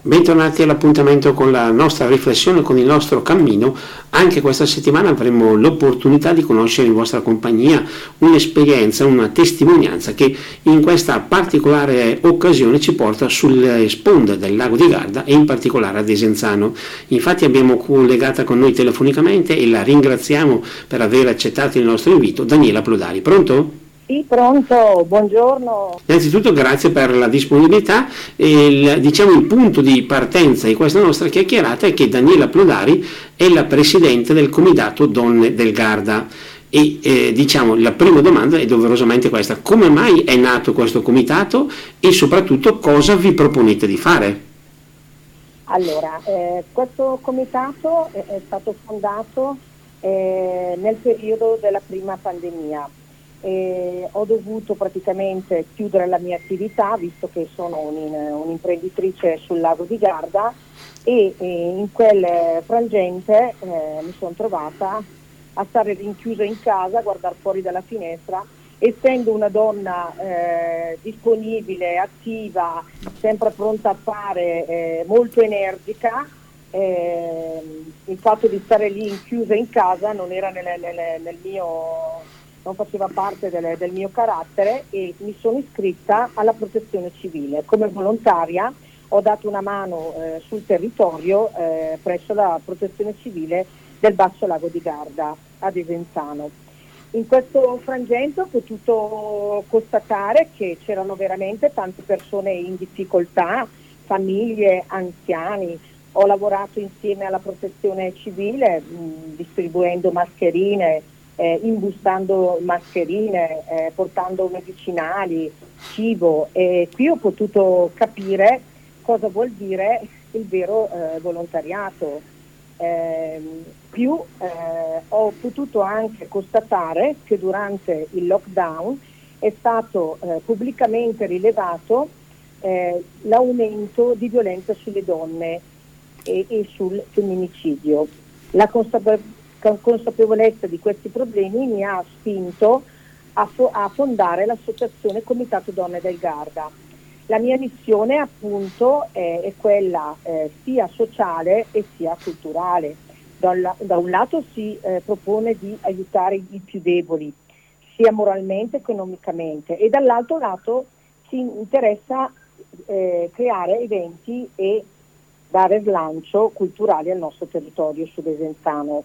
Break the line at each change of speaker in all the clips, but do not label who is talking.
Bentornati all'appuntamento con la nostra riflessione, con il nostro cammino. Anche questa settimana avremo l'opportunità di conoscere in vostra compagnia un'esperienza, una testimonianza che in questa particolare occasione ci porta sulle sponde del lago di Garda e in particolare ad Esenzano. Infatti abbiamo collegata con noi telefonicamente e la ringraziamo per aver accettato il nostro invito, Daniela Plodari. Pronto?
Sì, pronto, buongiorno.
Innanzitutto grazie per la disponibilità. Il, diciamo il punto di partenza di questa nostra chiacchierata è che Daniela Plodari è la presidente del Comitato Donne del Garda. E eh, diciamo la prima domanda è doverosamente questa: come mai è nato questo comitato e soprattutto cosa vi proponete di fare?
Allora, eh, questo comitato è, è stato fondato eh, nel periodo della prima pandemia eh, ho dovuto praticamente chiudere la mia attività visto che sono un, un'imprenditrice sul lago di Garda e, e in quel frangente eh, mi sono trovata a stare rinchiusa in casa, a guardare fuori dalla finestra essendo una donna eh, disponibile, attiva, sempre pronta a fare, eh, molto energica, eh, il fatto di stare lì chiusa in casa non era nel, nel, nel mio non faceva parte del, del mio carattere e mi sono iscritta alla protezione civile. Come volontaria ho dato una mano eh, sul territorio eh, presso la protezione civile del Basso Lago di Garda ad Esenzano. In questo frangente ho potuto constatare che c'erano veramente tante persone in difficoltà, famiglie, anziani. Ho lavorato insieme alla protezione civile mh, distribuendo mascherine, eh, imbustando mascherine, eh, portando medicinali, cibo e qui ho potuto capire cosa vuol dire il vero eh, volontariato. Ehm, più eh, ho potuto anche constatare che durante il lockdown è stato eh, pubblicamente rilevato eh, l'aumento di violenza sulle donne e, e sul femminicidio. La consapevolezza consapevolezza di questi problemi mi ha spinto a, fo- a fondare l'associazione Comitato Donne del Garda. La mia missione appunto è, è quella eh, sia sociale e sia culturale. Da un, da un lato si eh, propone di aiutare i più deboli, sia moralmente che economicamente, e dall'altro lato si interessa eh, creare eventi e dare slancio culturale al nostro territorio sud-esenzano.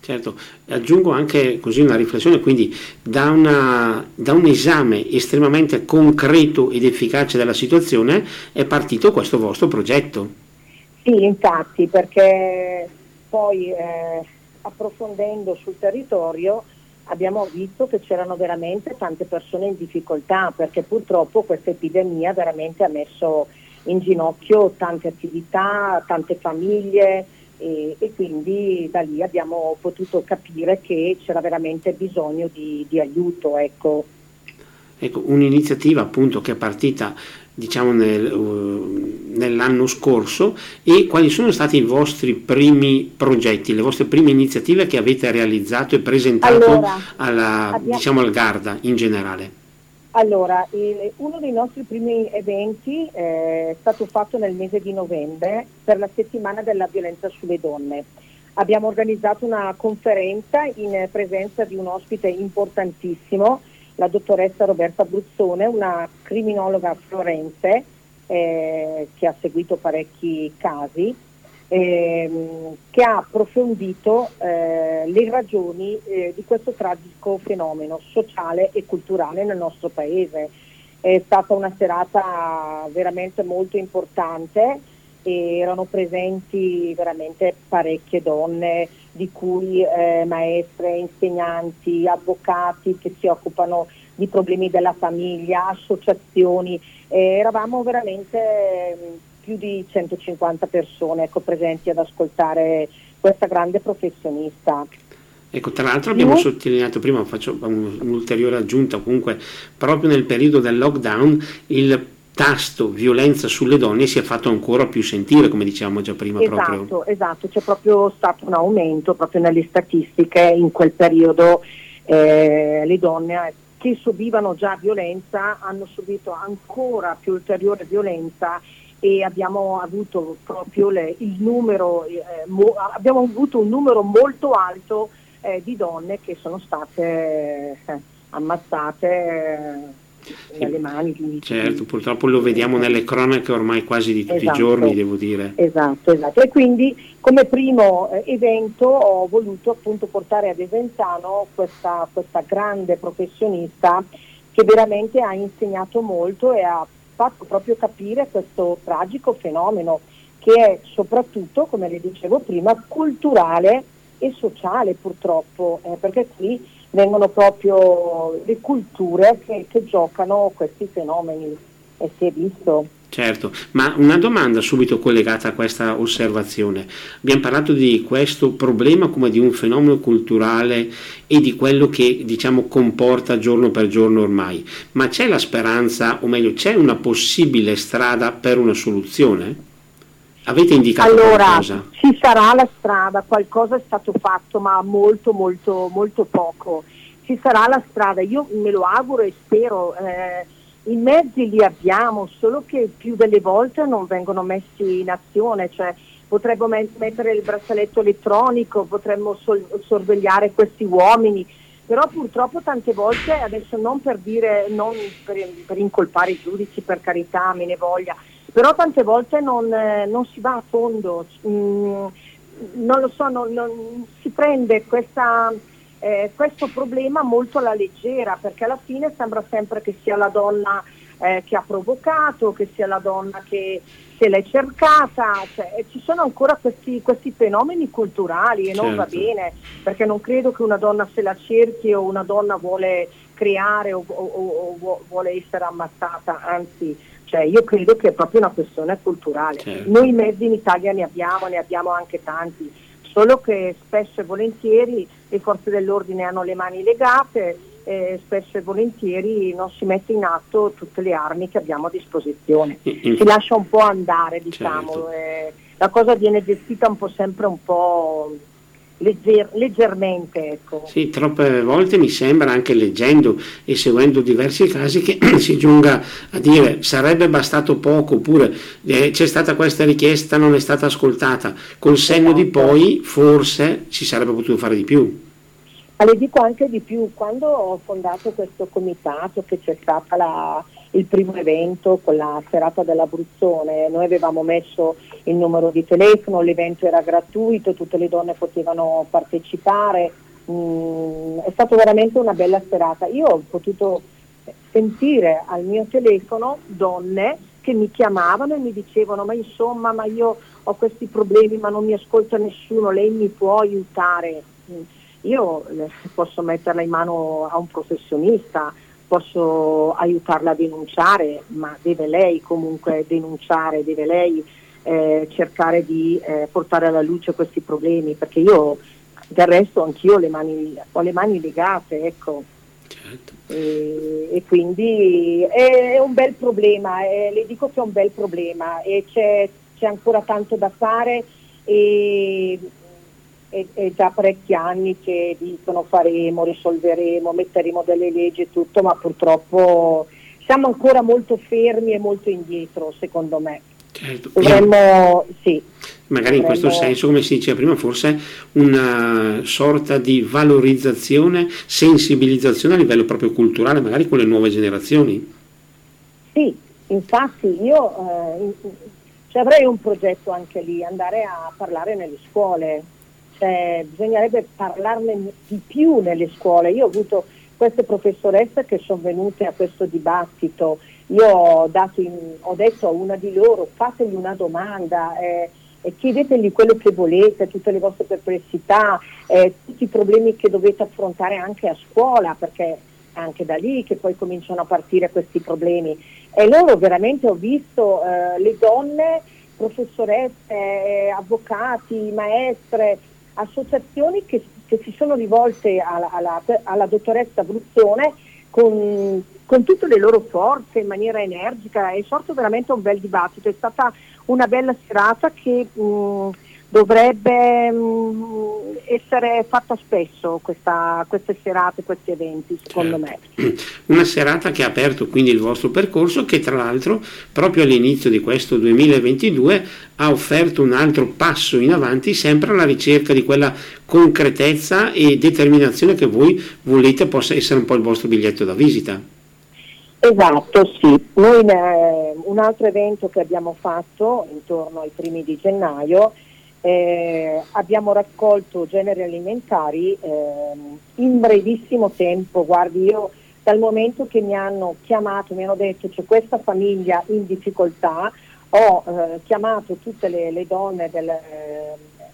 Certo, aggiungo anche così una riflessione, quindi da, una, da, un esame estremamente concreto ed efficace della situazione è partito questo vostro progetto.
Sì, infatti, perché poi eh, approfondendo sul territorio abbiamo visto che c'erano veramente tante persone in difficoltà, perché purtroppo questa epidemia veramente ha messo in ginocchio tante attività, tante famiglie e, e, quindi da lì abbiamo potuto capire che c'era veramente bisogno di, di aiuto. Ecco.
Ecco, un'iniziativa appunto che è partita diciamo nel, uh, nell'anno scorso e quali sono stati i vostri primi progetti, le vostre prime iniziative che avete realizzato e presentato allora, alla, abbiamo... diciamo, al Garda in generale?
Allora, il, uno dei nostri primi eventi eh, è stato fatto nel mese di novembre per la settimana della violenza sulle donne. Abbiamo organizzato una conferenza in presenza di un ospite importantissimo, la dottoressa Roberta Bruzzone, una criminologa florense eh, che ha seguito parecchi casi ehm, che ha approfondito eh, le ragioni eh, di questo tragico fenomeno sociale e culturale nel nostro paese. È stata una serata veramente molto importante erano presenti veramente parecchie donne, di cui eh, maestre, insegnanti, avvocati che si occupano di problemi della famiglia, associazioni. eravamo veramente più di 150 persone ecco, presenti ad ascoltare questa grande professionista.
Ecco, tra l'altro abbiamo sì. sottolineato prima, faccio un'ulteriore aggiunta, comunque proprio nel periodo del lockdown il tasto violenza sulle donne si è fatto ancora più sentire, come dicevamo già prima.
Esatto,
proprio.
esatto, c'è proprio stato un aumento proprio nelle statistiche in quel periodo eh, le donne che subivano già violenza hanno subito ancora più ulteriore violenza e abbiamo avuto proprio le, il numero, eh, mo, abbiamo avuto un numero molto alto eh, di donne che sono state eh, ammazzate nelle mani
di Certo, purtroppo lo vediamo nelle cronache ormai quasi di tutti esatto, i giorni, devo dire.
Esatto, esatto. E quindi come primo eh, evento ho voluto appunto portare ad Esenzano questa, questa grande professionista che veramente ha insegnato molto e ha fatto proprio capire questo tragico fenomeno che è soprattutto, come le dicevo prima, culturale e sociale purtroppo, eh, perché qui vengono proprio le culture che, che giocano questi fenomeni e si è visto.
Certo, ma una domanda subito collegata a questa osservazione. Abbiamo parlato di questo problema come di un fenomeno culturale e di quello che diciamo comporta giorno per giorno ormai, ma c'è la speranza, o meglio c'è una possibile strada per una soluzione? Avete indicato
allora,
qualcosa?
ci sarà la strada, qualcosa è stato fatto, ma molto, molto, molto poco. Ci sarà la strada, io me lo auguro e spero. Eh, I mezzi li abbiamo, solo che più delle volte non vengono messi in azione, cioè potremmo mettere il braccialetto elettronico, potremmo sol- sorvegliare questi uomini, però purtroppo tante volte, adesso non per dire, non per, per incolpare i giudici, per carità, me ne voglia, però tante volte non, eh, non si va a fondo, mm, non lo so, non, non si prende questa, eh, questo problema molto alla leggera perché alla fine sembra sempre che sia la donna eh, che ha provocato, che sia la donna che se l'è cercata, cioè, ci sono ancora questi, questi, fenomeni culturali e certo. non va certo. bene perché non credo che una donna se la cerchi o una donna vuole creare o, o, o vuole essere ammazzata, anzi cioè, io credo che è proprio una questione culturale. Certo. Noi mezzi in Italia ne abbiamo, ne abbiamo anche tanti, solo che spesso e volentieri le forze dell'ordine hanno le mani legate, eh, spesso e volentieri non si mette in atto tutte le armi che abbiamo a disposizione. Si lascia un po' andare, diciamo. Certo. Eh, la cosa viene gestita un po' sempre un po' legger- leggermente. Ecco.
Sì, troppe volte mi sembra, anche leggendo e seguendo diversi casi, che si giunga a dire sarebbe bastato poco, oppure eh, c'è stata questa richiesta, non è stata ascoltata. Col senno esatto. di poi forse si sarebbe potuto fare di più.
Ma le dico anche di più, quando ho fondato questo comitato che c'è stata la, il primo evento con la serata dell'Abruzzone, noi avevamo messo il numero di telefono, l'evento era gratuito, tutte le donne potevano partecipare, mm, è stata veramente una bella serata. Io ho potuto sentire al mio telefono donne che mi chiamavano e mi dicevano ma insomma ma io ho questi problemi ma non mi ascolta nessuno, lei mi può aiutare. Mm, io eh, posso metterla in mano a un professionista, posso aiutarla a denunciare, ma deve lei comunque denunciare, deve lei eh, cercare di eh, portare alla luce questi problemi, perché io del resto anch'io le mani, ho le mani legate, ecco. Certo. E, e, quindi è, è, un bel problema, eh, le dico che è un bel problema e c'è, c'è ancora tanto da fare e è, è, già parecchi anni che dicono faremo, risolveremo, metteremo delle leggi e tutto, ma purtroppo siamo ancora molto fermi e molto indietro, secondo me.
Certo. Dovremmo, sì, magari in questo senso, come si diceva prima, forse una sorta di valorizzazione, sensibilizzazione a livello proprio culturale, magari con le nuove generazioni.
Sì, infatti io eh, avrei un progetto anche lì, andare a parlare nelle scuole, eh, bisognerebbe parlarne di più nelle scuole. Io ho avuto queste professoresse che sono venute a questo dibattito, io ho, in, ho detto a una di loro fategli una domanda. Eh, e chiedetegli quello che volete, tutte le vostre perplessità, eh, tutti i problemi che dovete affrontare anche a scuola, perché è anche da lì che poi cominciano a partire questi problemi. E loro veramente ho visto eh, le donne, professoresse, eh, avvocati, maestre, associazioni che, che si sono rivolte alla, alla, alla dottoressa Bruzzone con, con, tutte le loro forze in maniera energica, è sorto veramente un bel dibattito, è stata una bella serata che mh, dovrebbe mh, mm, essere fatta spesso questa, queste serate, questi eventi, secondo certo.
me. Una serata che ha aperto quindi il vostro percorso, che tra l'altro proprio all'inizio di questo 2022 ha offerto un altro passo in avanti, sempre alla ricerca di quella concretezza e determinazione che voi volete possa essere un po' il vostro biglietto da visita.
Esatto, sì. Noi eh, un altro evento che abbiamo fatto intorno ai primi di gennaio eh, abbiamo raccolto generi alimentari eh, in brevissimo tempo, guardi io dal momento che mi hanno chiamato, mi hanno detto c'è questa famiglia in difficoltà, ho eh, chiamato tutte le, le donne del,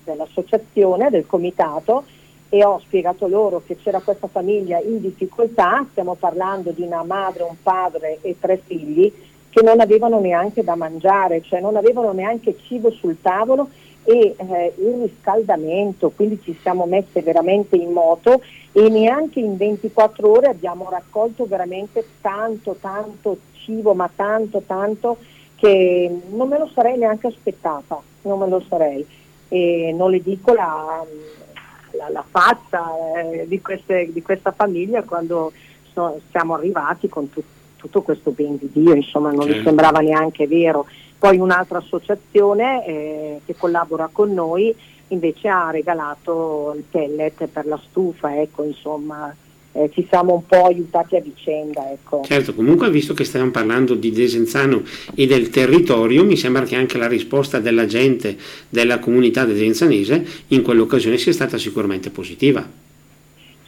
dell'associazione, del comitato e ho spiegato loro che c'era questa famiglia in difficoltà, stiamo parlando di una madre, un padre e tre figli che non avevano neanche da mangiare, cioè non avevano neanche cibo sul tavolo e eh, il riscaldamento, quindi ci siamo messe veramente in moto e neanche in 24 ore abbiamo raccolto veramente tanto, tanto cibo, ma tanto, tanto che non me lo sarei neanche aspettata, non me lo sarei. E non le dico la, la, la faccia eh, di, queste, di, questa famiglia quando so, siamo arrivati con tu, tutto questo ben di Dio, insomma non mi sembrava neanche vero poi un'altra associazione eh, che collabora con noi invece ha regalato il pellet per la stufa, ecco, insomma, eh, ci siamo un po' aiutati a vicenda. Ecco.
Certo, comunque visto che stiamo parlando di Desenzano e del territorio, mi sembra che anche la risposta della gente della comunità desenzanese in quell'occasione sia stata sicuramente positiva.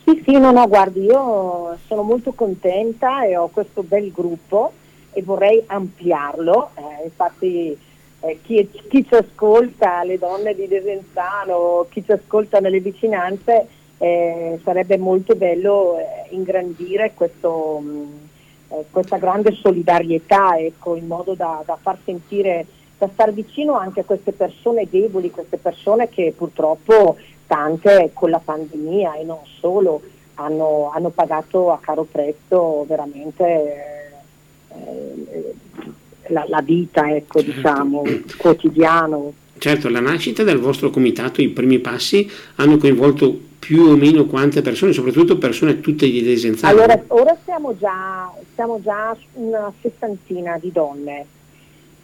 Sì, sì, no, no, guardi, io sono molto contenta e ho questo bel gruppo e vorrei ampliarlo, eh, infatti eh, chi, chi, ci ascolta, le donne di Desenzano, chi ci ascolta nelle vicinanze, eh, sarebbe molto bello eh, ingrandire questo, mh, mm, eh, questa grande solidarietà ecco, in modo da, da far sentire, da star vicino anche a queste persone deboli, queste persone che purtroppo tante con la pandemia e non solo hanno, hanno pagato a caro prezzo veramente eh, la, la, vita, ecco, certo. diciamo, quotidiano.
Certo, la nascita del vostro comitato, i primi passi hanno coinvolto più o meno quante persone, soprattutto persone tutte di Desenzano?
Allora, ora siamo già, siamo già una sessantina di donne,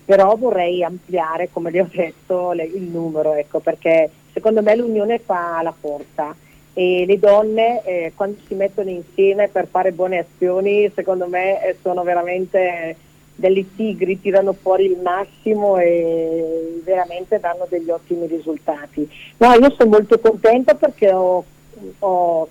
però vorrei ampliare, come le ho detto, le, il numero, ecco, perché secondo me l'unione fa la forza e le donne eh, quando si mettono insieme per fare buone azioni secondo me eh, sono veramente delle tigri, tirano fuori il massimo e veramente danno degli ottimi risultati. No, io sono molto contenta perché ho, ho,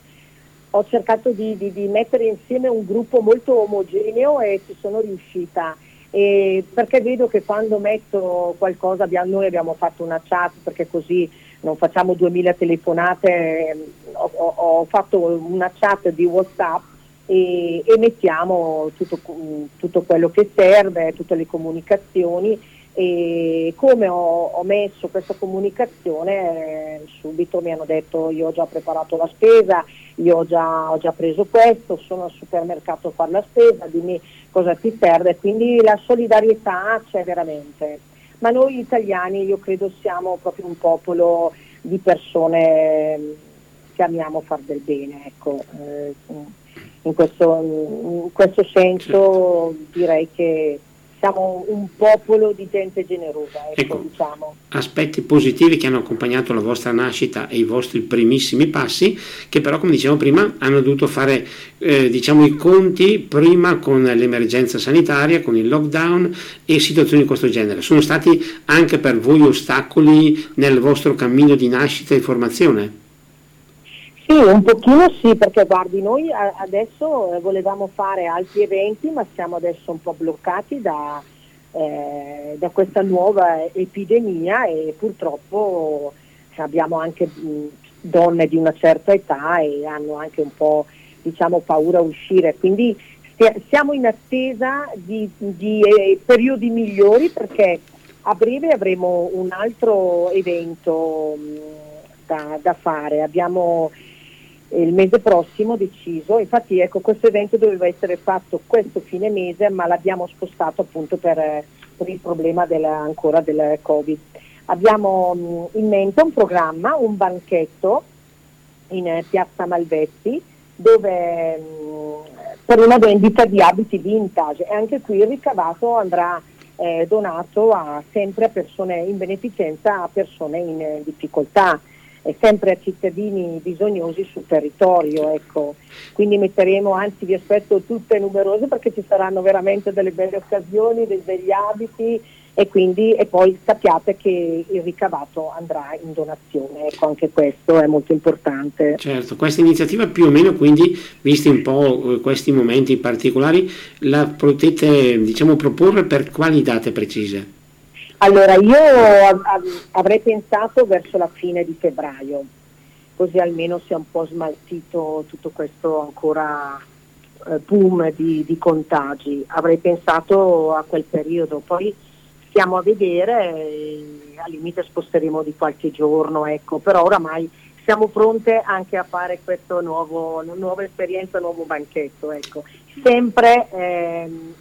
ho cercato di, di, di, mettere insieme un gruppo molto omogeneo e ci sono riuscita. E perché vedo che quando metto qualcosa, noi abbiamo fatto una chat perché così non facciamo 2000 telefonate, ho, ho fatto una chat di Whatsapp e, e mettiamo tutto, tutto, quello che serve, tutte le comunicazioni e come ho, ho messo questa comunicazione eh, subito mi hanno detto io ho già preparato la spesa, io ho già, ho già preso questo, sono al supermercato a fare la spesa, dimmi cosa ti serve, quindi la solidarietà c'è veramente ma noi italiani io credo siamo proprio un popolo di persone che amiamo far del bene, ecco. eh, in, questo, in questo senso certo. direi che siamo un popolo di gente generosa. Ecco, ecco, diciamo.
Aspetti positivi che hanno accompagnato la vostra nascita e i vostri primissimi passi, che però, come dicevo prima, hanno dovuto fare eh, diciamo, i conti prima con l'emergenza sanitaria, con il lockdown e situazioni di questo genere. Sono stati anche per voi ostacoli nel vostro cammino di nascita e formazione?
Sì, un pochino sì, perché guardi, noi adesso eh, volevamo fare altri eventi, ma siamo adesso un po' bloccati da, eh, da questa nuova epidemia e purtroppo abbiamo anche donne di una certa età e hanno anche un po' diciamo, paura a uscire. Quindi siamo in attesa di, di eh, periodi migliori perché a breve avremo un altro evento mh, da, da fare. Abbiamo il mese prossimo deciso, infatti ecco questo evento doveva essere fatto questo fine mese ma l'abbiamo spostato appunto per, per il problema della, ancora del Covid. abbiamo in mente un programma, un banchetto in eh, piazza Malvezzi dove per una vendita di abiti vintage. E anche qui il ricavato andrà eh, donato a, sempre a persone in beneficenza a persone in eh, difficoltà sempre a cittadini bisognosi sul territorio. Ecco. Quindi metteremo, anzi vi aspetto tutte numerose perché ci saranno veramente delle belle occasioni, dei begli abiti e, quindi, e poi sappiate che il ricavato andrà in donazione, ecco anche questo è molto importante.
Certo, questa iniziativa più o meno quindi, visti un po' questi momenti particolari, la potete diciamo, proporre per quali date precise?
Allora, io avrei pensato verso la fine di febbraio, così almeno si è un po' smaltito tutto questo ancora eh, boom di, di, contagi. Avrei pensato a quel periodo, poi stiamo a vedere, e al limite sposteremo di qualche giorno, ecco, però oramai siamo pronte anche a fare questa nuova esperienza, nuovo banchetto, ecco. sempre ehm,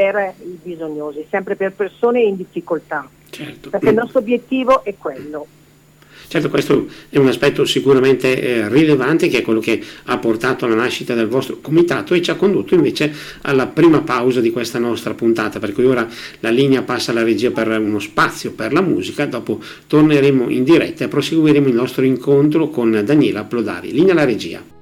per i bisognosi, sempre per persone in difficoltà, certo. perché il nostro obiettivo è quello.
Certo, questo è un aspetto sicuramente eh, rilevante che è quello che ha portato alla nascita del vostro comitato e ci ha condotto invece alla prima pausa di questa nostra puntata, per cui ora la linea passa alla regia per uno spazio per la musica, dopo torneremo in diretta e proseguiremo il nostro incontro con Daniela Plodari. Linea alla regia.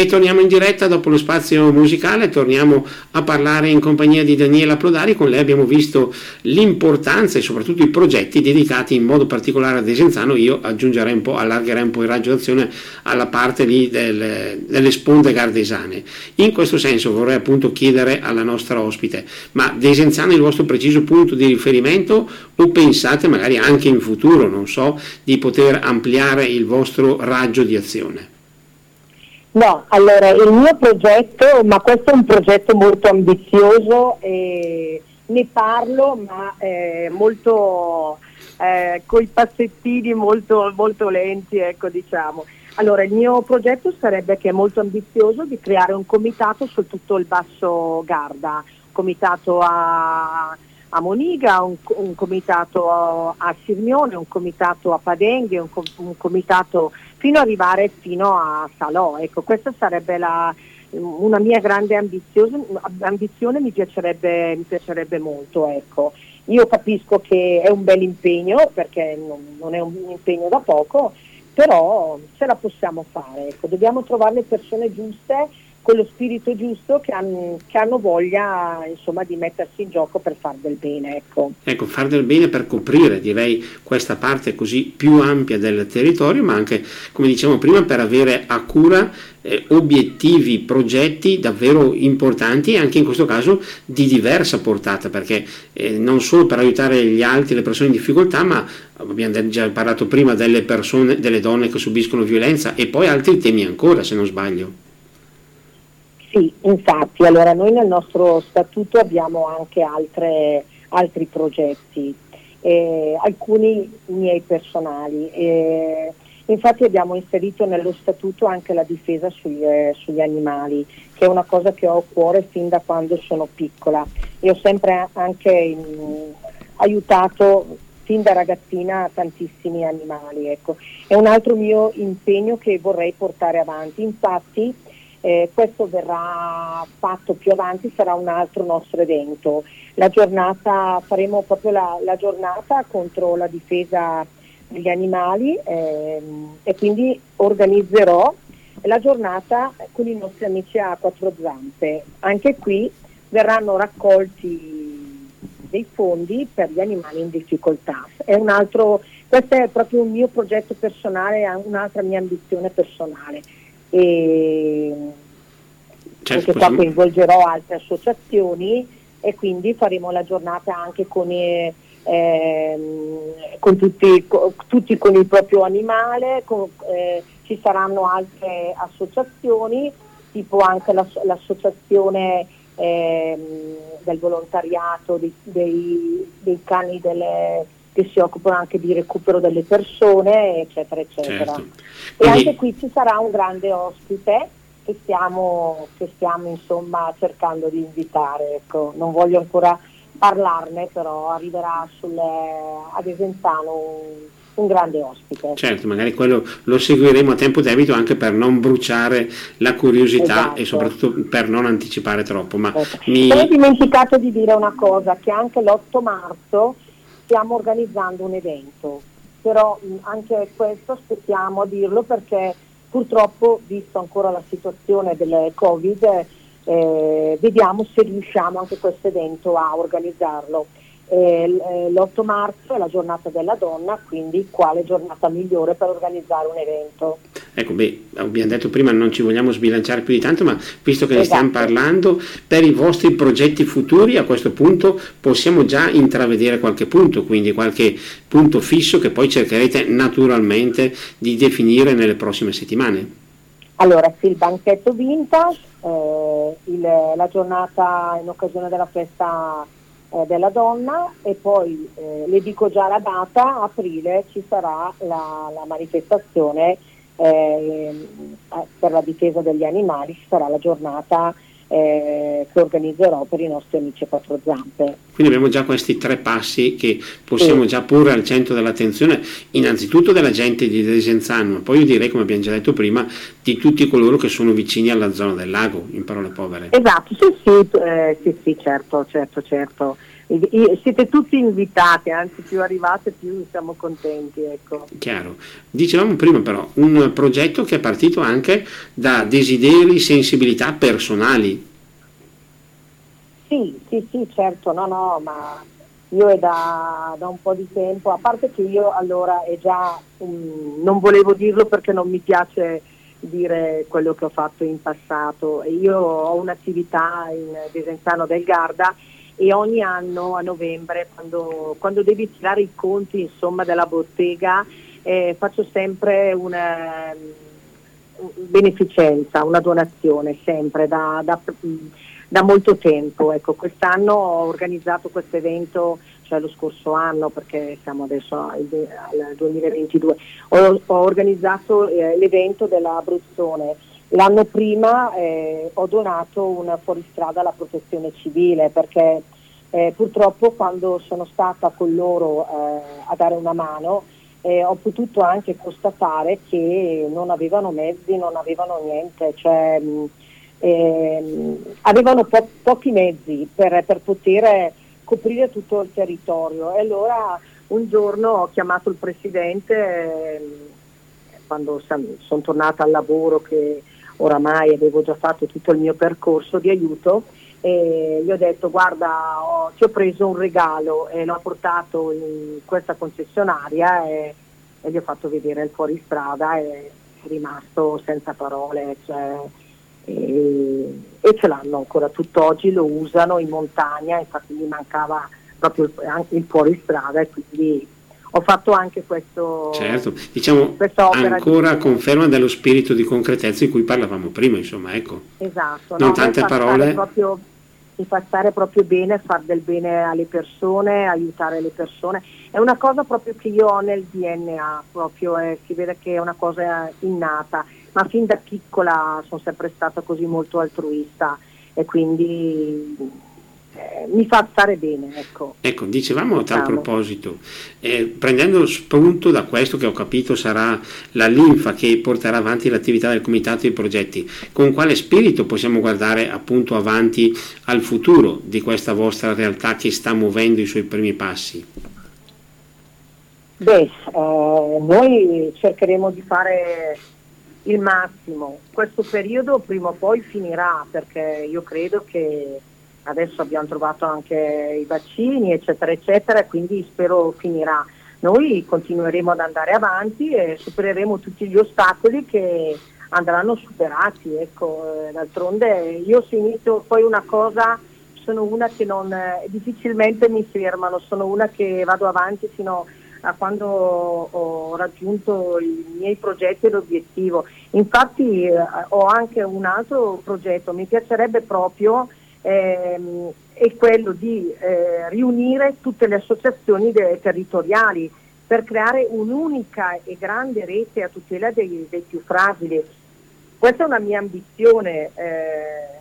E torniamo in diretta dopo lo spazio musicale, torniamo a parlare in compagnia di Daniela Plodari, con lei abbiamo visto l'importanza e soprattutto i progetti dedicati in modo particolare a Desenzano, io aggiungerei un po', allargherei un po' il raggio d'azione alla parte lì del, delle sponde gardesane. In questo senso vorrei appunto chiedere alla nostra ospite, ma Desenzano è il vostro preciso punto di riferimento o pensate magari anche in futuro, non so, di poter ampliare il vostro raggio di azione?
No, allora il mio progetto, ma questo è un progetto molto ambizioso e ne parlo ma eh, molto eh, con i passettini molto, molto lenti, ecco diciamo. Allora il mio progetto sarebbe che è molto ambizioso di creare un comitato su tutto il basso Garda, comitato a a Moniga, un, un comitato a Sirmione, un comitato a Padenghe, un, un, comitato fino ad arrivare fino a Salò. Ecco, questa sarebbe la, una mia grande ambizione, mi piacerebbe, mi piacerebbe molto. Ecco. Io capisco che è un bel impegno perché non, non, è un impegno da poco, però ce la possiamo fare. Ecco. Dobbiamo trovare le persone giuste quello spirito giusto che hanno, che hanno voglia insomma, di mettersi in gioco per far del bene. Ecco.
ecco, far del bene per coprire direi questa parte così più ampia del territorio, ma anche come dicevamo prima per avere a cura eh, obiettivi, progetti davvero importanti e anche in questo caso di diversa portata, perché eh, non solo per aiutare gli altri, le persone in difficoltà, ma abbiamo già parlato prima delle persone, delle donne che subiscono violenza e poi altri temi ancora, se non sbaglio.
Sì, infatti, allora noi nel nostro statuto abbiamo anche altre, altri progetti, eh, alcuni miei personali. Eh, infatti abbiamo inserito nello statuto anche la difesa sugli, eh, sugli, animali, che è una cosa che ho a cuore fin da quando sono piccola. E ho sempre anche in, aiutato fin da ragazzina tantissimi animali. Ecco. È un altro mio impegno che vorrei portare avanti. Infatti eh, questo verrà fatto più avanti, sarà un altro nostro evento. La giornata, faremo proprio la, la giornata contro la difesa degli animali ehm, e quindi organizzerò la giornata con i nostri amici a quattro zampe. Anche qui verranno raccolti dei fondi per gli animali in difficoltà. È un altro, questo è proprio un mio progetto personale, un'altra mia ambizione personale e certo, qua coinvolgerò altre associazioni e quindi faremo la giornata anche con, i, ehm, con tutti, co, tutti, con il proprio animale, con, eh, ci saranno altre associazioni, tipo anche l'ass- l'associazione ehm, del volontariato dei, dei, dei cani delle, che si occupano anche di recupero delle persone, eccetera, eccetera. Certo. E anche qui ci sarà un grande ospite che stiamo, che stiamo insomma cercando di invitare. Ecco. Non voglio ancora parlarne, però arriverà sulle, ad Esenzano un, un, grande ospite.
Certo, magari quello lo seguiremo a tempo debito anche per non bruciare la curiosità esatto. e soprattutto per non anticipare troppo. Ma
esatto. mi... ho dimenticato di dire una cosa, che anche l'8 marzo stiamo organizzando un evento, però anche questo aspettiamo a dirlo perché purtroppo, visto ancora la situazione del Covid, eh, vediamo se riusciamo anche questo evento a organizzarlo. Eh, eh l'8 marzo è la giornata della donna, quindi quale giornata migliore per organizzare un evento?
Ecco, beh, abbiamo detto prima non ci vogliamo sbilanciare più di tanto, ma visto che ne esatto. stiamo parlando, per i vostri progetti futuri a questo punto possiamo già intravedere qualche punto, quindi qualche punto fisso che poi cercherete naturalmente di definire nelle prossime settimane.
Allora, sì, il banchetto vintage, eh, il, la giornata in occasione della festa eh, della donna e poi eh, le dico già la data, aprile ci sarà la, la manifestazione eh, per la difesa degli animali, ci sarà la giornata eh, che organizzerò per i nostri amici a quattro zampe.
Quindi abbiamo già questi tre passi che possiamo sì. già porre al centro dell'attenzione, innanzitutto della gente di Desenzano, ma poi io direi, come abbiamo già detto prima, di tutti coloro che sono vicini alla zona del lago, in parole povere.
Esatto, sì, sì, eh, sì, sì certo, certo, certo. Siete tutti invitati, anzi più arrivate più siamo contenti. Ecco.
Chiaro. Dicevamo prima però, un progetto che è partito anche da desideri, sensibilità personali.
Sì, sì, sì, certo, no, no, ma io è da, da un po' di tempo, a parte che io allora è già, um, non volevo dirlo perché non mi piace dire quello che ho fatto in passato, io ho un'attività in Desenzano del Garda e ogni anno a novembre quando, quando devi tirare i conti insomma, della bottega eh, faccio sempre una beneficenza, una donazione sempre da, da, da molto tempo. Ecco, quest'anno ho organizzato questo evento, cioè lo scorso anno perché siamo adesso al, al 2022, ho, ho organizzato eh, l'evento dell'Abruzzone L'anno prima eh, ho donato una fuoristrada alla protezione civile perché eh, purtroppo quando sono stata con loro eh, a dare una mano eh, ho potuto anche constatare che non avevano mezzi, non avevano niente, cioè, mh, ehm, avevano po- pochi mezzi per, per poter coprire tutto il territorio. E allora un giorno ho chiamato il presidente ehm, quando sono tornata al lavoro che oramai avevo già fatto tutto il mio percorso di aiuto e gli ho detto guarda ho, ti ho preso un regalo e l'ho portato in questa concessionaria e, e gli ho fatto vedere il fuoristrada e è rimasto senza parole cioè, e, e, ce l'hanno ancora tutt'oggi, lo usano in montagna, infatti gli mancava proprio anche il fuoristrada e quindi ho fatto anche questo.
Certo, diciamo ancora di... conferma dello spirito di concretezza di cui parlavamo prima, insomma, ecco.
Esatto.
Non no, tante parole.
Proprio, mi fa stare proprio bene, far del bene alle persone, aiutare le persone. È una cosa proprio che io ho nel DNA, proprio eh, si vede che è una cosa innata, ma fin da piccola sono sempre stata così molto altruista e quindi mi fa stare bene. Ecco,
ecco dicevamo a tal diciamo. proposito, eh, prendendo spunto da questo che ho capito sarà la linfa che porterà avanti l'attività del comitato e i progetti, con quale spirito possiamo guardare appunto avanti al futuro di questa vostra realtà che sta muovendo i suoi primi passi?
Beh, eh, noi cercheremo di fare il massimo. Questo periodo prima o poi finirà perché io credo che adesso abbiamo trovato anche i vaccini, eccetera, eccetera, quindi spero finirà. Noi continueremo ad andare avanti e supereremo tutti gli ostacoli che andranno superati. Ecco. Eh, d'altronde io se inizio poi una cosa sono una che non, eh, difficilmente mi fermano, sono una che vado avanti fino a quando ho raggiunto i miei progetti e l'obiettivo. Infatti eh, ho anche un altro progetto, mi piacerebbe proprio ehm, è quello di eh, riunire tutte le associazioni de- territoriali per creare un'unica e grande rete a tutela dei, dei più fragili. Questa è una mia ambizione. Eh,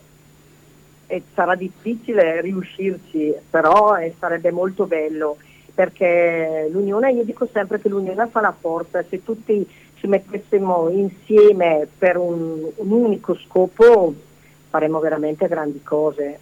e sarà difficile riuscirci, però eh, sarebbe molto bello perché l'unione, io dico sempre che l'unione fa la forza, se tutti ci mettessimo insieme per un, un unico scopo faremo veramente grandi cose.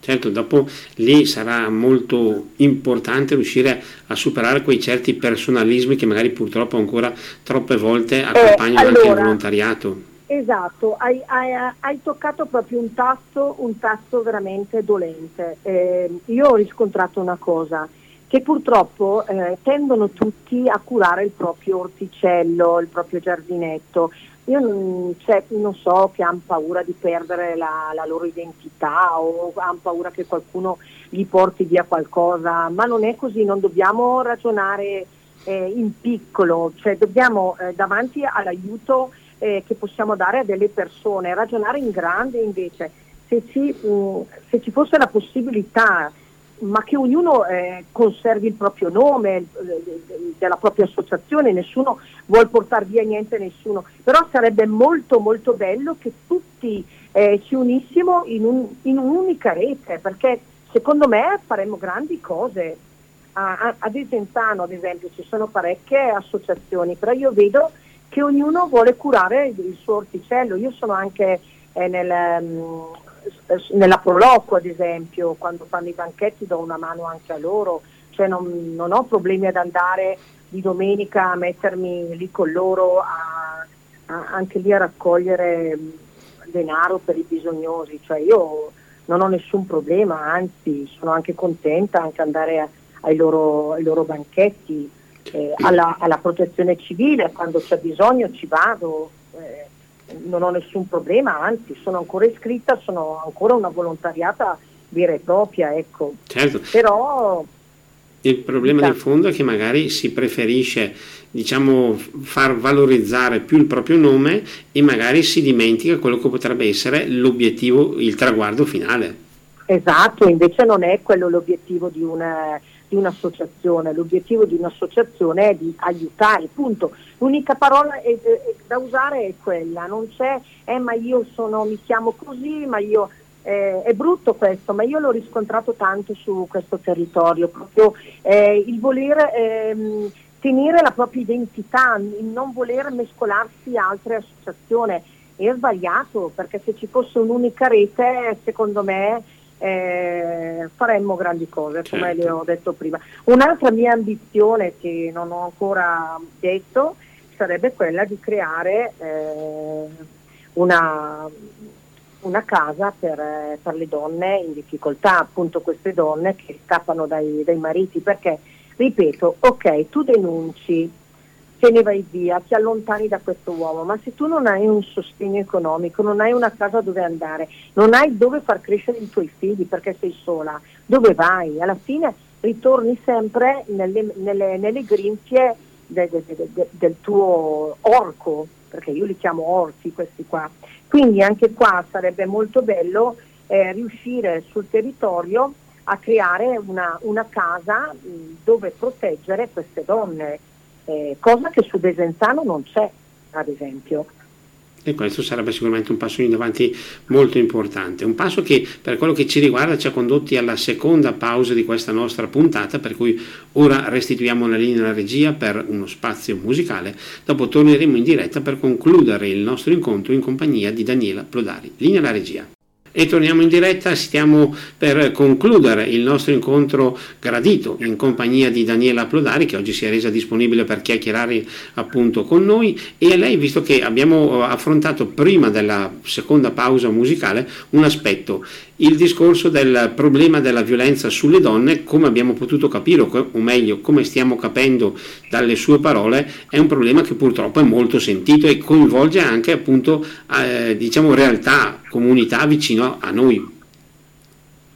Certo, dopo lì sarà molto importante riuscire a superare quei certi personalismi che magari purtroppo ancora troppe volte accompagnano eh, allora, anche il volontariato.
Esatto, hai, hai, hai, toccato proprio un tasto, un tasto veramente dolente. Eh, io ho riscontrato una cosa, che purtroppo eh, tendono tutti a curare il proprio orticello, il proprio giardinetto. Io non, cioè, non so che hanno paura di perdere la, la loro identità o hanno paura che qualcuno gli porti via qualcosa, ma non è così, non dobbiamo ragionare eh, in piccolo, cioè dobbiamo eh, davanti all'aiuto eh, che possiamo dare a delle persone, ragionare in grande invece. Se ci, mh, se ci fosse la possibilità ma che ognuno eh, conservi il proprio nome eh, della propria associazione, nessuno vuole portare via niente a nessuno, però sarebbe molto molto bello che tutti eh, ci unissimo in, un, in, un'unica rete, perché secondo me faremmo grandi cose. A, a, ad Esentano ad esempio ci sono parecchie associazioni, però io vedo che ognuno vuole curare il suo orticello, io sono anche eh, nel, um, nella Proloco ad esempio, quando fanno i banchetti do una mano anche a loro, cioè non, non ho problemi ad andare di domenica a mettermi lì con loro, a, a, anche lì a raccogliere denaro per i bisognosi, cioè io non ho nessun problema, anzi sono anche contenta anche andare a, ai, loro, ai, loro, banchetti, eh, alla, alla, protezione civile, quando c'è bisogno ci vado. Eh, non ho nessun problema, anzi sono ancora iscritta, sono ancora una volontariata vera e propria, ecco.
Certo.
Però
il problema di fondo è che magari si preferisce diciamo, far valorizzare più il proprio nome e magari si dimentica quello che potrebbe essere l'obiettivo, il traguardo finale.
Esatto, invece non è quello l'obiettivo di una di un'associazione, l'obiettivo di un'associazione è di aiutare, punto. L'unica parola è, è, da usare è quella, non c'è, eh, ma io sono, mi chiamo così, ma io eh, è brutto questo, ma io l'ho riscontrato tanto su questo territorio, proprio eh, il voler ehm, tenere la propria identità, il non voler mescolarsi a altre associazioni. È sbagliato perché se ci fosse un'unica rete, secondo me, eh, faremmo grandi cose, come certo. le ho detto prima. Un'altra mia ambizione che non ho ancora detto sarebbe quella di creare eh, una, una, casa per, per, le donne in difficoltà, appunto queste donne che scappano dai, dai mariti, perché, ripeto, ok, tu denunci te ne vai via, ti allontani da questo uomo, ma se tu non hai un sostegno economico, non hai una casa dove andare, non hai dove far crescere i tuoi figli perché sei sola, dove vai? Alla fine ritorni sempre nelle, nelle, nelle grinfie de, de, de, del tuo orco, perché io li chiamo orti questi qua. Quindi anche qua sarebbe molto bello eh, riuscire sul territorio a creare una, una casa mh, dove proteggere queste donne eh, cosa che su Desenzano non c'è, ad esempio.
E questo sarebbe sicuramente un passo in avanti molto importante, un passo che per quello che ci riguarda ci ha condotti alla seconda pausa di questa nostra puntata, per cui ora restituiamo la linea alla regia per uno spazio musicale, dopo torneremo in diretta per concludere il nostro incontro in compagnia di Daniela Plodari. Linea alla regia e torniamo in diretta, stiamo per concludere il nostro incontro gradito in compagnia di Daniela Plodari che oggi si è resa disponibile per chiacchierare appunto con noi. E a lei visto che abbiamo affrontato prima della seconda pausa musicale un aspetto il discorso del problema della violenza sulle donne, come abbiamo potuto capire, o meglio, come stiamo capendo dalle sue parole, è un problema che purtroppo è molto sentito e coinvolge anche appunto eh, diciamo realtà, comunità vicino a noi.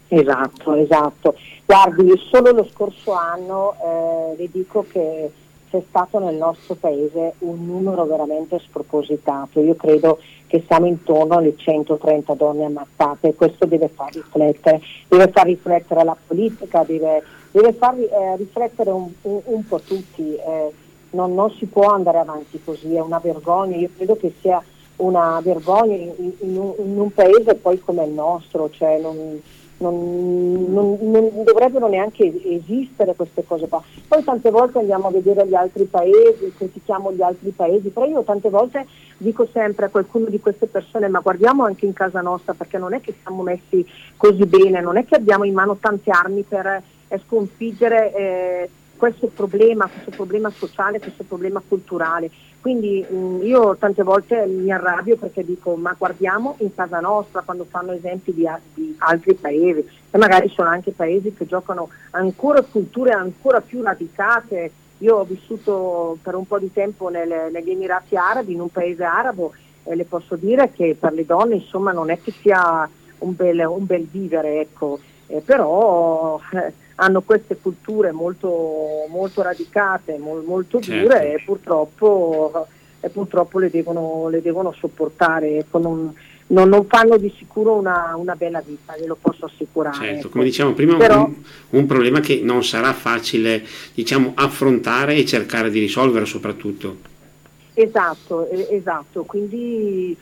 Esatto, esatto. Guardi, solo lo scorso anno eh, le dico che c'è stato nel nostro paese un numero veramente spropositato. Io credo che siamo intorno alle 130 donne ammazzate e questo deve far riflettere, deve far riflettere la politica, deve, deve far eh, riflettere un, un, un, po' tutti. Eh, non, non, si può andare avanti così, è una vergogna. Io credo che sia una vergogna in, in, in, un, paese poi come il nostro, cioè non, non, non, non, dovrebbero neanche esistere queste cose qua. Poi tante volte andiamo a vedere gli altri paesi, critichiamo gli altri paesi, però io tante volte dico sempre a qualcuno di queste persone ma guardiamo anche in casa nostra perché non è che siamo messi così bene, non è che abbiamo in mano tante armi per eh, sconfiggere eh, questo problema, questo problema sociale, questo problema culturale. Quindi mh, mm, io tante volte mi arrabbio perché dico ma guardiamo in casa nostra quando fanno esempi di, di altri paesi e magari sono anche paesi che giocano ancora culture ancora più radicate. Io ho vissuto per un po' di tempo nelle, negli Emirati Arabi, in un paese arabo, e le posso dire che per le donne insomma non è che sia un bel, un bel vivere, ecco. eh, però eh, hanno queste culture molto, molto radicate, mol, molto certo. dure e purtroppo, e purtroppo le, devono, le, devono, sopportare. Ecco, non, non, non, fanno di sicuro una, una, bella vita, glielo posso assicurare.
Certo, ecco. come diciamo prima, Però, un, un, problema che non sarà facile diciamo, affrontare e cercare di risolvere soprattutto.
Esatto, esatto, quindi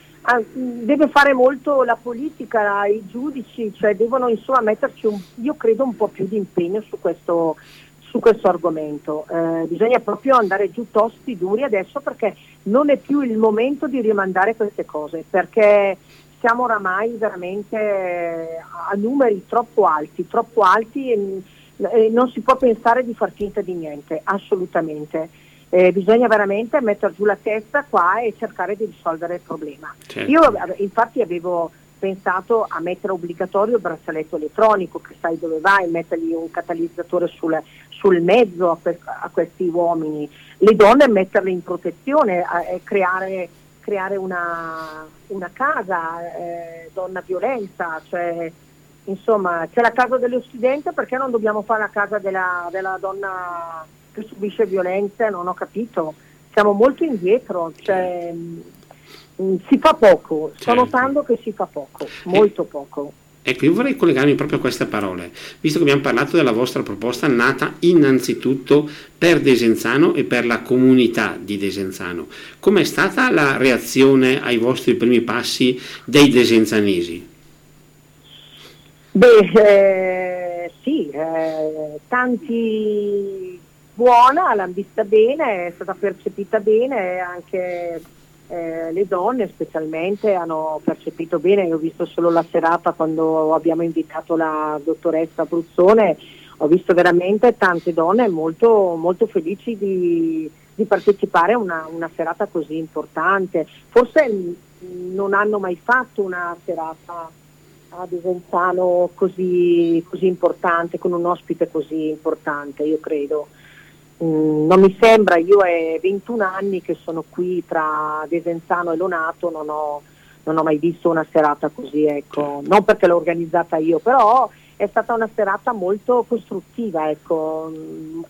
deve fare molto la politica, i giudici, cioè devono insomma metterci un, io credo un po' più di impegno su questo, su questo argomento. Eh, bisogna proprio andare giù tosti duri adesso perché non è più il momento di rimandare queste cose, perché siamo oramai veramente a numeri troppo alti, troppo alti e, e non si può pensare di far finta di niente, assolutamente eh, bisogna veramente mettere giù la testa qua e cercare di risolvere il problema. Certo. Io infatti avevo pensato a mettere obbligatorio il braccialetto elettronico, che sai dove vai, mettergli un catalizzatore sul, sul mezzo a, que- a, questi uomini, le donne metterle in protezione, eh, creare, creare una, una, casa, eh, donna violenza, cioè, insomma c'è la casa dello studente perché non dobbiamo fare la casa della, della donna che subisce violenze, non ho capito, siamo molto indietro, cioè, mh, mm, si fa poco, sto certo. notando che si fa poco, molto poco.
Ecco, io vorrei collegarmi proprio a queste parole, visto che abbiamo parlato della vostra proposta nata innanzitutto per Desenzano e per la comunità di Desenzano. Com'è stata la reazione ai vostri primi passi dei desenzanesi?
Beh, eh, sì, eh, tanti buona, l'hanno vista bene, è stata percepita bene, anche eh, le donne specialmente hanno percepito bene, io ho visto solo la serata quando abbiamo invitato la dottoressa Bruzzone, ho visto veramente tante donne molto, molto felici di, di partecipare a una, una, serata così importante. Forse non hanno mai fatto una serata a Desenzano così, così importante, con un ospite così importante, io credo. Mm, non mi sembra, io è 21 anni che sono qui tra Desenzano e Lonato, non ho, non ho mai visto una serata così, ecco. non perché l'ho organizzata io, però è stata una serata molto costruttiva, ecco,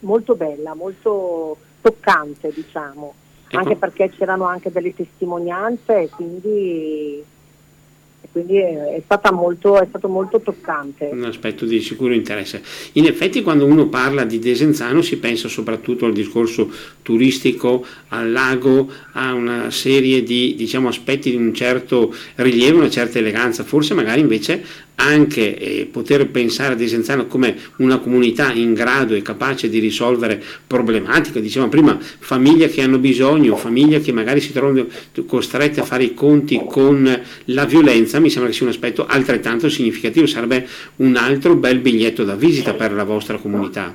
molto bella, molto toccante diciamo, ecco. anche perché c'erano anche delle testimonianze, quindi quindi è, molto, è, stato molto toccante.
Un aspetto di sicuro interesse. In effetti quando uno parla di Desenzano si pensa soprattutto al discorso turistico, al lago, a una serie di diciamo, aspetti di un certo rilievo, una certa eleganza, forse magari invece anche eh, poter pensare a Desenzano come una comunità in grado e capace di risolvere problematiche, dicevamo prima, famiglie che hanno bisogno, famiglie che magari si trovano costrette a fare i conti con la violenza, mi sembra che sia un aspetto altrettanto significativo, sarebbe un altro bel biglietto da visita per la vostra comunità.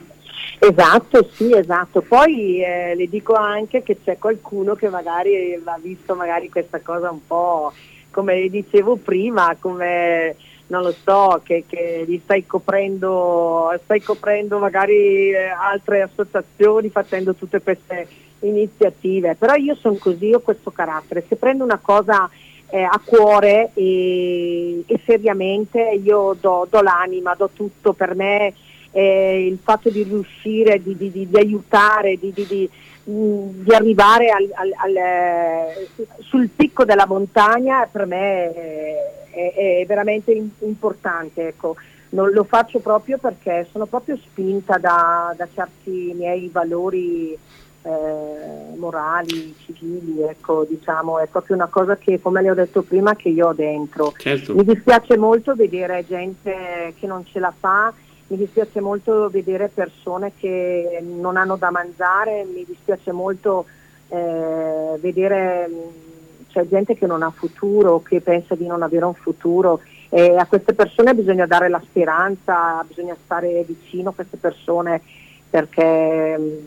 Esatto, sì, esatto. Poi eh, le dico anche che c'è qualcuno che magari ha visto magari questa cosa un po' come dicevo prima, come non lo so, che, che gli stai coprendo, stai coprendo magari eh, altre associazioni facendo tutte queste iniziative, però io sono così, ho questo carattere, se prendo una cosa eh, a cuore e, e, seriamente io do, do, l'anima, do tutto. Per me, eh, il fatto di riuscire, di, di, di, di aiutare, di, di arrivare al, al, al, sul picco della montagna per me è, è veramente importante. Ecco. Non lo faccio proprio perché sono proprio spinta da, da certi miei valori eh, morali, civili, ecco, diciamo, è proprio una cosa che, come le ho detto prima, che io ho dentro.
Certo.
Mi dispiace molto vedere gente che non ce la fa, mi dispiace molto vedere persone che non hanno da mangiare, mi dispiace molto eh, vedere c'è gente che non ha futuro, che pensa di non avere un futuro e a queste persone bisogna dare la speranza, bisogna stare vicino a queste persone perché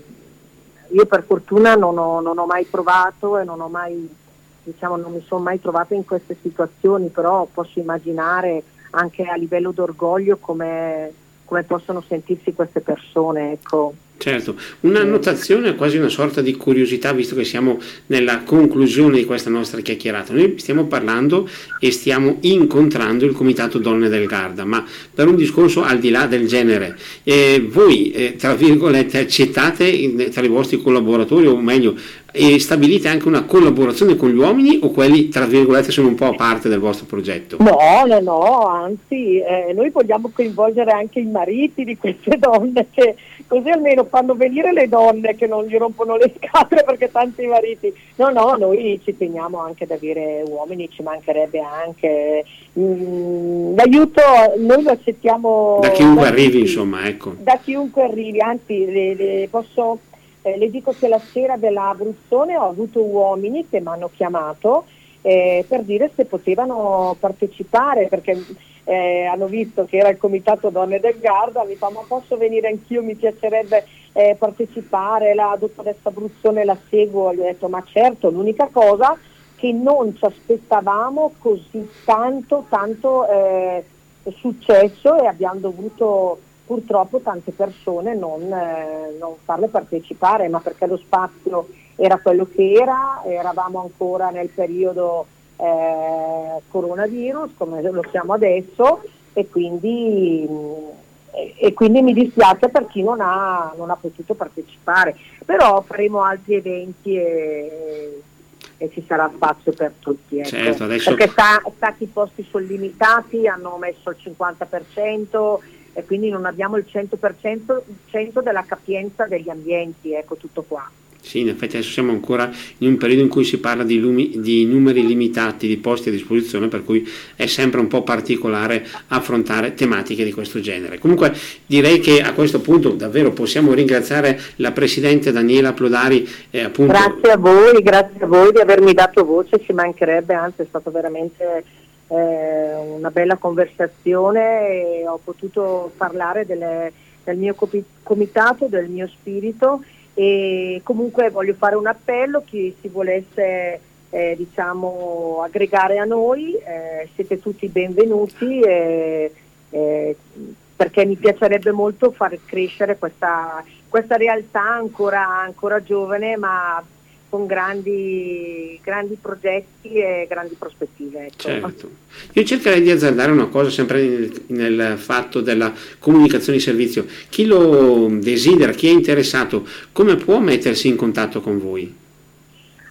io per fortuna non ho, non ho mai provato e non ho mai, diciamo, non mi sono mai trovata in queste situazioni, però posso immaginare anche a livello d'orgoglio come, come possono sentirsi queste persone. Ecco.
Certo, una notazione, quasi una sorta di curiosità, visto che siamo nella conclusione di questa nostra chiacchierata. Noi stiamo parlando e stiamo incontrando il Comitato Donne del Garda, ma per un discorso al di là del genere, eh, voi, eh, tra virgolette, accettate tra i vostri collaboratori, o meglio, e stabilite anche una collaborazione con gli uomini o quelli, tra virgolette, sono un po' a parte del vostro progetto?
No, no, no, anzi, eh, noi vogliamo coinvolgere anche i mariti di queste donne, che così almeno fanno venire le donne che non gli rompono le scatole perché tanti mariti. No, no, noi ci teniamo anche ad avere uomini, ci mancherebbe anche. Mm, l'aiuto noi lo accettiamo.
Da chiunque da arrivi, insomma, ecco.
Da chiunque arrivi, anzi, le, le posso eh, le dico che la sera della Abruzzone ho avuto uomini che mi hanno chiamato eh, per dire se potevano partecipare perché eh, hanno visto che era il comitato donne del Garda, mi fa ma posso venire anch'io, mi piacerebbe eh, partecipare, la dottoressa Abruzzone la seguo, gli ho detto ma certo, l'unica cosa che non ci aspettavamo così tanto, tanto eh, successo e abbiamo dovuto purtroppo tante persone non, eh, non, farle partecipare, ma perché lo spazio era quello che era, eravamo ancora nel periodo eh, coronavirus come lo siamo adesso e quindi, e quindi mi dispiace per chi non ha, non ha, potuto partecipare, però faremo altri eventi e, e ci sarà spazio per tutti. Ecco.
Certo, adesso...
Perché sta, stati posti sono limitati, hanno messo il 50%, e quindi non abbiamo il 100% della capienza degli ambienti, ecco tutto qua.
Sì, in effetti adesso siamo ancora in un periodo in cui si parla di, lumi, di, numeri limitati di posti a disposizione, per cui è sempre un po' particolare affrontare tematiche di questo genere. Comunque direi che a questo punto davvero possiamo ringraziare la Presidente Daniela Plodari.
Eh, appunto... Grazie a voi, grazie a voi di avermi dato voce, ci mancherebbe, anzi è stato veramente eh, una bella conversazione e ho potuto parlare delle, del mio comitato, del mio spirito e comunque voglio fare un appello, chi si volesse eh, diciamo, aggregare a noi, eh, siete tutti benvenuti eh, perché mi piacerebbe molto far crescere questa, questa realtà ancora, ancora giovane ma con grandi, grandi, progetti e grandi prospettive. Ecco.
Certo. Io cercherei di azzardare una cosa sempre nel, nel, fatto della comunicazione di servizio. Chi lo desidera, chi è interessato, come può mettersi in contatto con voi?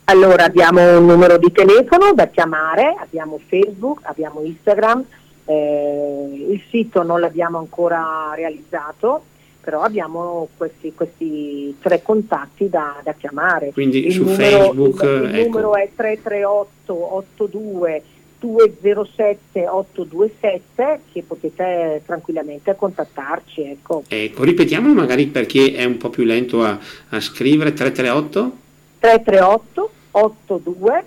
Allora abbiamo un numero di telefono da chiamare, abbiamo Facebook, abbiamo Instagram, eh, il sito non l'abbiamo ancora realizzato, però abbiamo questi, questi tre contatti da, da chiamare.
Quindi
il
su
numero,
Facebook...
Il, il ecco. numero è 338 82 207 827 che potete tranquillamente contattarci. Ecco,
ecco ripetiamolo magari per chi è un po' più lento a, a scrivere 338
338 82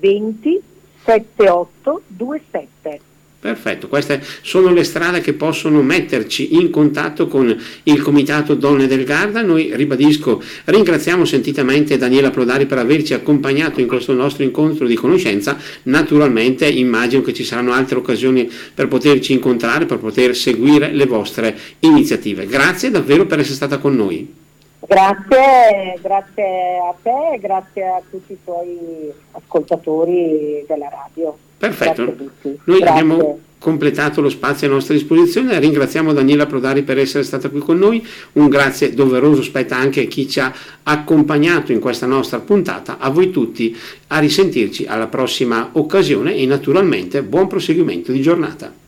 20 78 27
Perfetto, queste sono le strade che possono metterci in contatto con il Comitato Donne del Garda. Noi, ribadisco, ringraziamo sentitamente Daniela Plodari per averci accompagnato in questo nostro incontro di conoscenza. Naturalmente immagino che ci saranno altre occasioni per poterci incontrare, per poter seguire le vostre iniziative. Grazie davvero per essere stata con noi.
Grazie, grazie a te e grazie a tutti i tuoi ascoltatori della radio.
Perfetto, noi Grazie. abbiamo completato lo spazio a nostra disposizione, ringraziamo Daniela Prodari per essere stata qui con noi, un grazie doveroso spetta anche a chi ci ha accompagnato in questa nostra puntata, a voi tutti, a risentirci alla prossima occasione e naturalmente buon proseguimento di giornata.